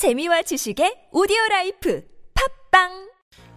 재미와 지식의 오디오 라이프. 팟빵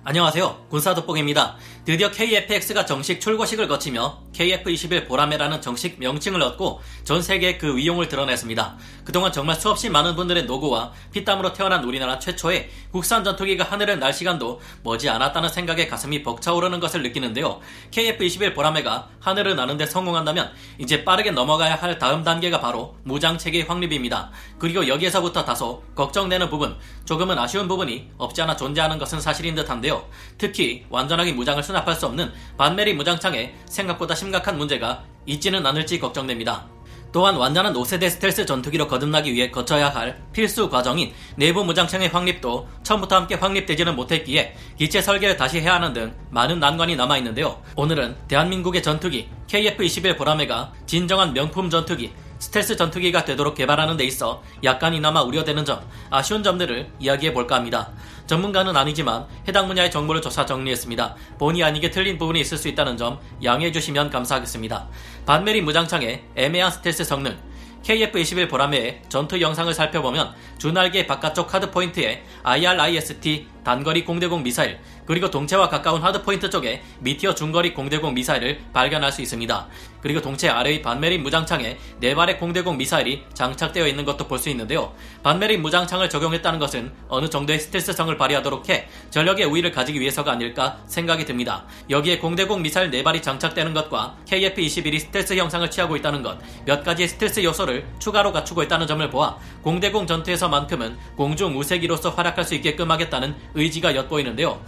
안녕하세요. 군사돋보기입니다. 드디어 KFX가 정식 출고식을 거치며 KF21 보라매라는 정식 명칭을 얻고 전 세계에 그 위용을 드러냈습니다. 그동안 정말 수없이 많은 분들의 노고와 피땀으로 태어난 우리나라 최초의 국산 전투기가 하늘을 날 시간도 머지 않았다는 생각에 가슴이 벅차오르는 것을 느끼는데요. KF21 보라매가 하늘을 나는데 성공한다면 이제 빠르게 넘어가야 할 다음 단계가 바로 무장체계 확립입니다. 그리고 여기에서부터 다소 걱정되는 부분, 조금은 아쉬운 부분이 없지 않아 존재하는 것은 사실인 듯한데요. 특히 완전하게 무장을 수납할 수 없는 반메리 무장창에 생각보다 심각한 문제가 있지는 않을지 걱정됩니다. 또한 완전한 5세대 스텔스 전투기로 거듭나기 위해 거쳐야 할 필수 과정인 내부 무장창의 확립도 처음부터 함께 확립되지는 못했기에 기체 설계를 다시 해야 하는 등 많은 난관이 남아 있는데요. 오늘은 대한민국의 전투기 KF-21 보라매가 진정한 명품 전투기 스텔스 전투기가 되도록 개발하는 데 있어 약간이나마 우려되는 점, 아쉬운 점들을 이야기해 볼까 합니다. 전문가는 아니지만 해당 분야의 정보를 조사 정리했습니다. 본의 아니게 틀린 부분이 있을 수 있다는 점 양해해 주시면 감사하겠습니다. 반매립 무장창의 애매한 스텔스 성능, KF-21 보라매의 전투 영상을 살펴보면 주날개 바깥쪽 hardpoint에 IRIS-T 단거리 공대공 미사일 그리고 동체와 가까운 hardpoint 쪽에 미티어 중거리 공대공 미사일을 발견할 수 있습니다. 그리고 동체 아래의 반메린 무장창에 네 발의 공대공 미사일이 장착되어 있는 것도 볼 수 있는데요. 반메린 무장창을 적용했다는 것은 어느 정도의 스텔스성을 발휘하도록 해 전력의 우위를 가지기 위해서가 아닐까 생각이 듭니다. 여기에 공대공 미사일 네 발이 장착되는 것과 KF-21이 스텔스 형상을 취하고 있다는 것, 몇 가지의 스텔스 요소를 추가로 갖추고 있다는 점을 보아 공대공 전투에서만큼은 공중 우세기로서 활약할 수 있게끔 하겠다는 의지가 엿보이는데요.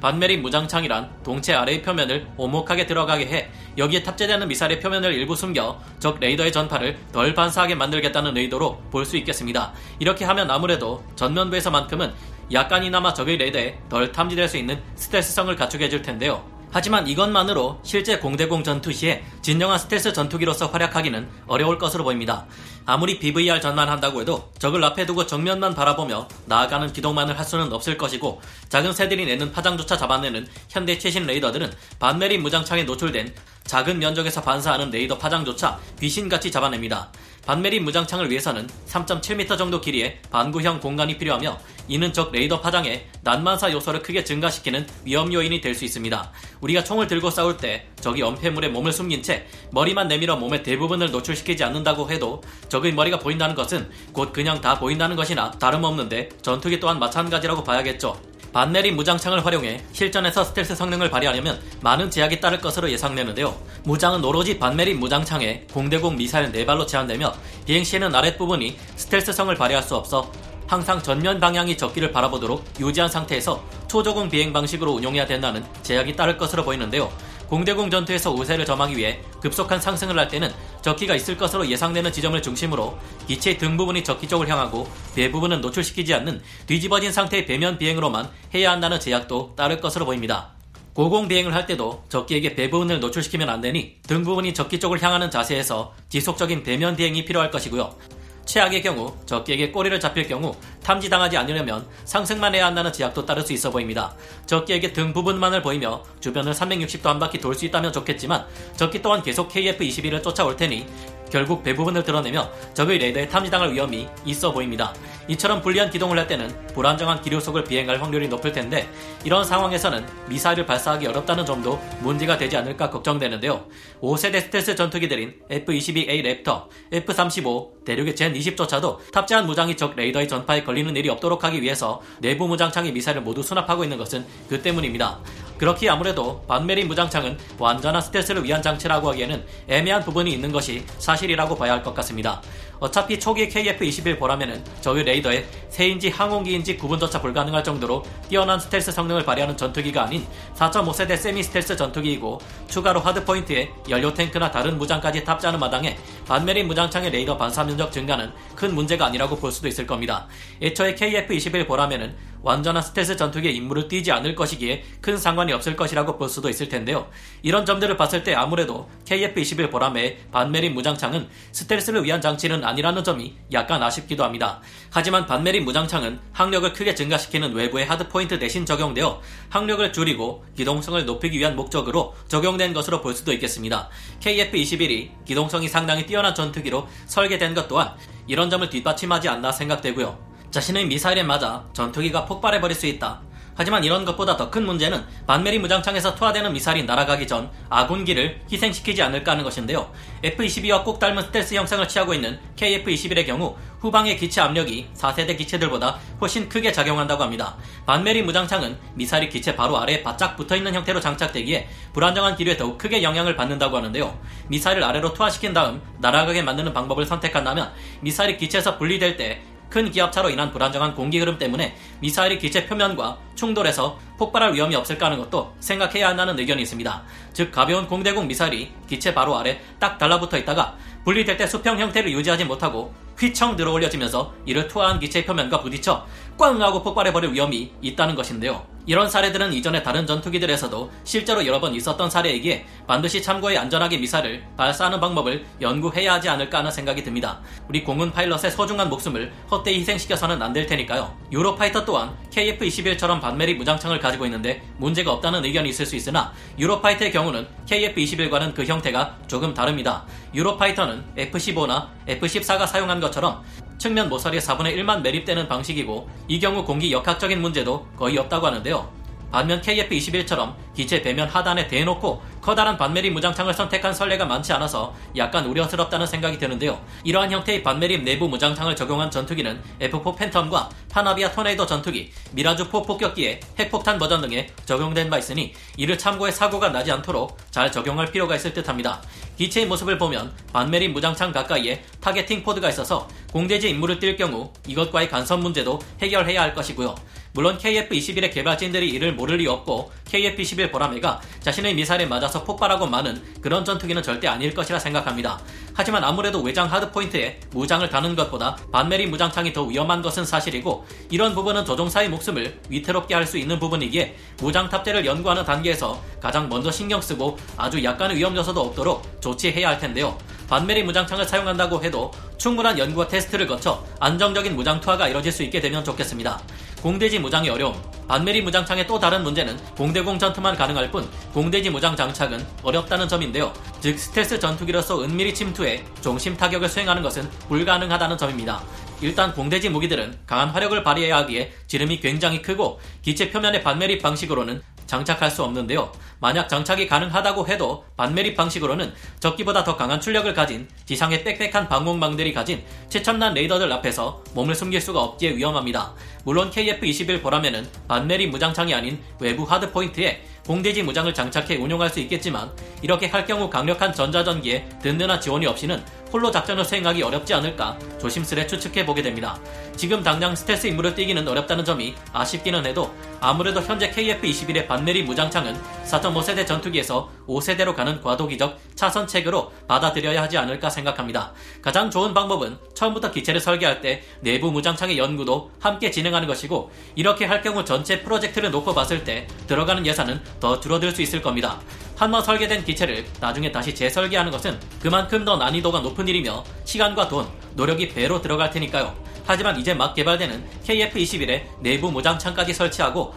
반메린 무장창이란 동체 아래의 표면을 오목하게 들어가게 해 여기에 탑재되는 미사일의 표면을 일부 숨겨 적 레이더의 전파를 덜 반사하게 만들겠다는 의도로 볼 수 있겠습니다. 이렇게 하면 아무래도 전면부에서만큼은 약간이나마 적의 레이더에 덜 탐지될 수 있는 스텔스성을 갖추게 해줄 텐데요. 하지만 이것만으로 실제 공대공 전투 시에 진정한 스텔스 전투기로서 활약하기는 어려울 것으로 보입니다. 아무리 BVR 전만 한다고 해도 적을 앞에 두고 정면만 바라보며 나아가는 기동만을 할 수는 없을 것이고 작은 새들이 내는 파장조차 잡아내는 현대 최신 레이더들은 반매립 무장창에 노출된 작은 면적에서 반사하는 레이더 파장조차 귀신같이 잡아냅니다. 반매립 무장창을 위해서는 3.7m 정도 길이의 반구형 공간이 필요하며 이는 적 레이더 파장에 난반사 요소를 크게 증가시키는 위험 요인이 될 수 있습니다. 우리가 총을 들고 싸울 때 적이 엄폐물에 몸을 숨긴 채 머리만 내밀어 몸의 대부분을 노출시키지 않는다고 해도 적의 머리가 보인다는 것은 곧 그냥 다 보인다는 것이나 다름없는데 전투기 또한 마찬가지라고 봐야겠죠. 반매립 무장창을 활용해 실전에서 스텔스 성능을 발휘하려면 많은 제약이 따를 것으로 예상되는데요. 무장은 오로지 반내린 무장창에 공대공 미사일 4발로 제한되며 비행 시에는 아랫부분이 스텔스성을 발휘할 수 없어 항상 전면 방향이 적기를 바라보도록 유지한 상태에서 초저공 비행 방식으로 운용해야 된다는 제약이 따를 것으로 보이는데요. 공대공 전투에서 우세를 점하기 위해 급속한 상승을 할 때는 적기가 있을 것으로 예상되는 지점을 중심으로 기체 등 부분이 적기 쪽을 향하고 대부분은 노출시키지 않는 뒤집어진 상태의 배면 비행으로만 해야 한다는 제약도 따를 것으로 보입니다. 고공 비행을 할 때도 적기에게 배부분을 노출시키면 안 되니 등 부분이 적기 쪽을 향하는 자세에서 지속적인 배면 비행이 필요할 것이고요. 최악의 경우 적기에게 꼬리를 잡힐 경우 탐지당하지 않으려면 상승만 해야 한다는 제약도 따를 수 있어 보입니다. 적기에게 등 부분만을 보이며 주변을 360도 한 바퀴 돌 수 있다면 좋겠지만 적기 또한 계속 KF-21을 쫓아올 테니 결국 대부분을 드러내며 적의 레이더에 탐지당할 위험이 있어 보입니다. 이처럼 불리한 기동을 할 때는 불안정한 기류 속을 비행할 확률이 높을 텐데 이런 상황에서는 미사일을 발사하기 어렵다는 점도 문제가 되지 않을까 걱정되는데요. 5세대 스텔스 전투기들인 F-22A 랩터, F-35, 대륙의 젠 20조차도 탑재한 무장이 적 레이더의 전파에 걸리는 일이 없도록 하기 위해서 내부 무장창의 미사일을 모두 수납하고 있는 것은 그 때문입니다. 그렇기에 아무래도 반메린 무장창은 완전한 스텔스를 위한 장치라고 하기에는 애매한 부분이 있는 것이 사실이라고 봐야 할 것 같습니다. 어차피 초기 KF-21 보라매는 적의 레이더에 새인지 항공기인지 구분조차 불가능할 정도로 뛰어난 스텔스 성능을 발휘하는 전투기가 아닌 4.5세대 세미 스텔스 전투기이고 추가로 hardpoint에 연료 탱크나 다른 무장까지 탑재하는 마당에 반매립 무장창의 레이더 반사 면적 증가는 큰 문제가 아니라고 볼 수도 있을 겁니다. 애초에 KF-21 보라매는 완전한 스텔스 전투기의 임무를 띄지 않을 것이기에 큰 상관이 없을 것이라고 볼 수도 있을 텐데요. 이런 점들을 봤을 때 아무래도 KF-21 보라매의 반매립 무장창은 스텔스를 위한 장치는 아니라는 점이 약간 아쉽기도 합니다. 하지만 반메린 무장창은 항력을 크게 증가시키는 외부의 하드포인트 대신 적용되어 항력을 줄이고 기동성을 높이기 위한 목적으로 적용된 것으로 볼 수도 있겠습니다. KF-21이 기동성이 상당히 뛰어난 전투기로 설계된 것 또한 이런 점을 뒷받침하지 않나 생각되고요. 자신의 미사일에 맞아 전투기가 폭발해버릴 수 있다. 하지만 이런 것보다 더 큰 문제는 반메리 무장창에서 투하되는 미사일이 날아가기 전 아군기를 희생시키지 않을까 하는 것인데요. F-22와 꼭 닮은 스텔스 형상을 취하고 있는 KF-21의 경우 후방의 기체 압력이 4세대 기체들보다 훨씬 크게 작용한다고 합니다. 반메리 무장창은 미사일이 기체 바로 아래에 바짝 붙어있는 형태로 장착되기에 불안정한 기류에 더욱 크게 영향을 받는다고 하는데요. 미사일을 아래로 투하시킨 다음 날아가게 만드는 방법을 선택한다면 미사일이 기체에서 분리될 때 큰 기압차로 인한 불안정한 공기 흐름 때문에 미사일이 기체 표면과 충돌해서 폭발할 위험이 없을까 하는 것도 생각해야 한다는 의견이 있습니다. 즉 가벼운 공대공 미사일이 기체 바로 아래 딱 달라붙어 있다가 분리될 때 수평 형태를 유지하지 못하고 휘청 들어올려지면서 이를 투하한 기체 표면과 부딪혀 꽝 하고 폭발해버릴 위험이 있다는 것인데요. 이런 사례들은 이전에 다른 전투기들에서도 실제로 여러 번 있었던 사례이기에 반드시 참고해 안전하게 미사를 발사하는 방법을 연구해야 하지 않을까 하는 생각이 듭니다. 우리 공군 파일럿의 소중한 목숨을 헛되이 희생시켜서는 안 될 테니까요. 유로파이터 또한 KF-21처럼 반메리 무장창을 가지고 있는데 문제가 없다는 의견이 있을 수 있으나 유로파이터의 경우는 KF-21과는 그 형태가 조금 다릅니다. 유로파이터는 F-15나 F-14가 사용한 것처럼 측면 모서리에 4분의 1만 매립되는 방식이고 이 경우 공기 역학적인 문제도 거의 없다고 하는데요. 반면 KF-21처럼 기체 배면 하단에 대놓고 커다란 반매립 무장창을 선택한 선례가 많지 않아서 약간 우려스럽다는 생각이 드는데요. 이러한 형태의 반매립 내부 무장창을 적용한 전투기는 F4 팬텀과 파나비아 토네이도 전투기, 미라주 4 폭격기의 핵폭탄 버전 등에 적용된 바 있으니 이를 참고해 사고가 나지 않도록 잘 적용할 필요가 있을 듯합니다. 기체의 모습을 보면 반매립 무장창 가까이에 targeting pod가 있어서 공대지 임무를 뛸 경우 이것과의 간섭 문제도 해결해야 할 것이고요. 물론 KF-21의 개발진들이 이를 모를 리 없고 KF-21 보라매가 자신의 미사일에 맞아서 폭발하고 마는 그런 전투기는 절대 아닐 것이라 생각합니다. 하지만 아무래도 외장 hardpoint에 무장을 다는 것보다 반매립 무장창이 더 위험한 것은 사실이고 이런 부분은 조종사의 목숨을 위태롭게 할 수 있는 부분이기에 무장 탑재를 연구하는 단계에서 가장 먼저 신경 쓰고 아주 약간의 위험 요소도 없도록 조치해야 할 텐데요. 반메리 무장창을 사용한다고 해도 충분한 연구와 테스트를 거쳐 안정적인 무장 투하가 이뤄질 수 있게 되면 좋겠습니다. 공대지 무장의 어려움. 반메리 무장창의 또 다른 문제는 공대공 전투만 가능할 뿐 공대지 무장 장착은 어렵다는 점인데요. 즉 스텔스 전투기로서 은밀히 침투해 중심 타격을 수행하는 것은 불가능하다는 점입니다. 일단 공대지 무기들은 강한 화력을 발휘해야 하기에 지름이 굉장히 크고 기체 표면의 반매립 방식으로는 장착할 수 없는데요. 만약 장착이 가능하다고 해도 반매립 방식으로는 적기보다 더 강한 출력을 가진 지상의 빽빽한 방공망들이 가진 최첨단 레이더들 앞에서 몸을 숨길 수가 없기에 위험합니다. 물론 KF-21 보라면은 반매립 무장창이 아닌 외부 하드포인트에 공대지 무장을 장착해 운용할 수 있겠지만 이렇게 할 경우 강력한 전자전기에 든든한 지원이 없이는 홀로 작전을 수행하기 어렵지 않을까 조심스레 추측해 보게 됩니다. 지금 당장 스텔스 임무를 뛰기는 어렵다는 점이 아쉽기는 해도 아무래도 현재 KF-21의 반메리 무장창은 4.5세대 전투기에서 5세대로 가는 과도기적 차선책으로 받아들여야 하지 않을까 생각합니다. 가장 좋은 방법은 처음부터 기체를 설계할 때 내부 무장창의 연구도 함께 진행하는 것이고 이렇게 할 경우 전체 프로젝트를 놓고 봤을 때 들어가는 예산은 더 줄어들 수 있을 겁니다. 한번 설계된 기체를 나중에 다시 재설계하는 것은 그만큼 더 난이도가 높은 일이며 시간과 돈, 노력이 배로 들어갈 테니까요. 하지만 이제 막 개발되는 KF-21에 내부 무장창까지 설치하고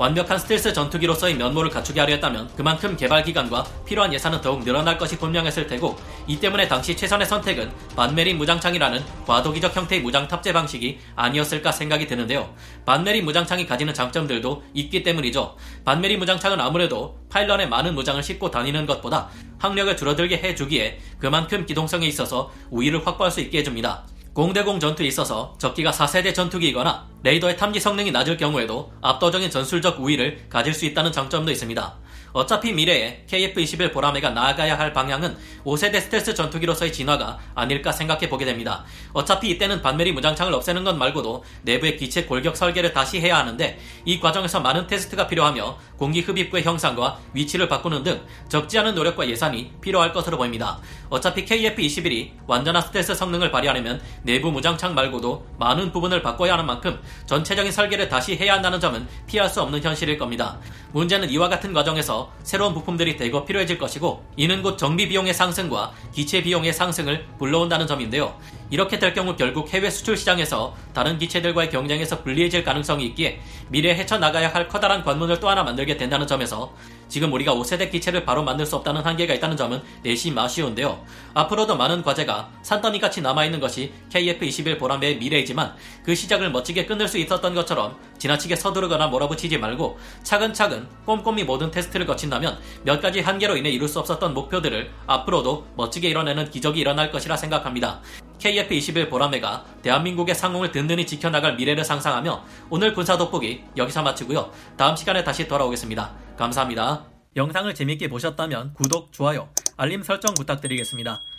완벽한 스텔스 전투기로서의 면모를 갖추게 하려 했다면 그만큼 개발 기간과 필요한 예산은 더욱 늘어날 것이 분명했을 테고 이 때문에 당시 최선의 선택은 반메린 무장창이라는 과도기적 형태의 무장 탑재 방식이 아니었을까 생각이 드는데요. 반메린 무장창이 가지는 장점들도 있기 때문이죠. 반메린 무장창은 아무래도 파일런에 많은 무장을 싣고 다니는 것보다 항력을 줄어들게 해주기에 그만큼 기동성에 있어서 우위를 확보할 수 있게 해줍니다. 공대공 전투에 있어서 적기가 4세대 전투기이거나 레이더의 탐지 성능이 낮을 경우에도 압도적인 전술적 우위를 가질 수 있다는 장점도 있습니다. 어차피 미래에 KF-21 보라매가 나아가야 할 방향은 5세대 스텔스 전투기로서의 진화가 아닐까 생각해 보게 됩니다. 어차피 이때는 반메리 무장창을 없애는 것 말고도 내부의 기체 골격 설계를 다시 해야 하는데 이 과정에서 많은 테스트가 필요하며 공기 흡입구의 형상과 위치를 바꾸는 등 적지 않은 노력과 예산이 필요할 것으로 보입니다. 어차피 KF-21이 완전한 스텔스 성능을 발휘하려면 내부 무장창 말고도 많은 부분을 바꿔야 하는 만큼 전체적인 설계를 다시 해야 한다는 점은 피할 수 없는 현실일 겁니다. 문제는 이와 같은 과정에서 새로운 부품들이 대거 필요해질 것이고 이는 곧 정비 비용의 상승과 기체 비용의 상승을 불러온다는 점인데요. 이렇게 될 경우 결국 해외 수출 시장에서 다른 기체들과의 경쟁에서 불리해질 가능성이 있기에 미래에 헤쳐나가야 할 커다란 관문을 또 하나 만들게 된다는 점에서 지금 우리가 5세대 기체를 바로 만들 수 없다는 한계가 있다는 점은 내심 아쉬운데요. 앞으로도 많은 과제가 산더미같이 남아있는 것이 KF-21 보람의 미래이지만 그 시작을 멋지게 끊을 수 있었던 것처럼 지나치게 서두르거나 몰아붙이지 말고 차근차근 꼼꼼히 모든 테스트를 거친다면 몇 가지 한계로 인해 이룰 수 없었던 목표들을 앞으로도 멋지게 이뤄내는 기적이 일어날 것이라 생각합니다. KF-21 보라매가 대한민국의 상공을 든든히 지켜나갈 미래를 상상하며 오늘 군사 돋보기 여기서 마치고요. 다음 시간에 다시 돌아오겠습니다. 감사합니다. 영상을 재밌게 보셨다면 구독, 좋아요, 알림 설정 부탁드리겠습니다.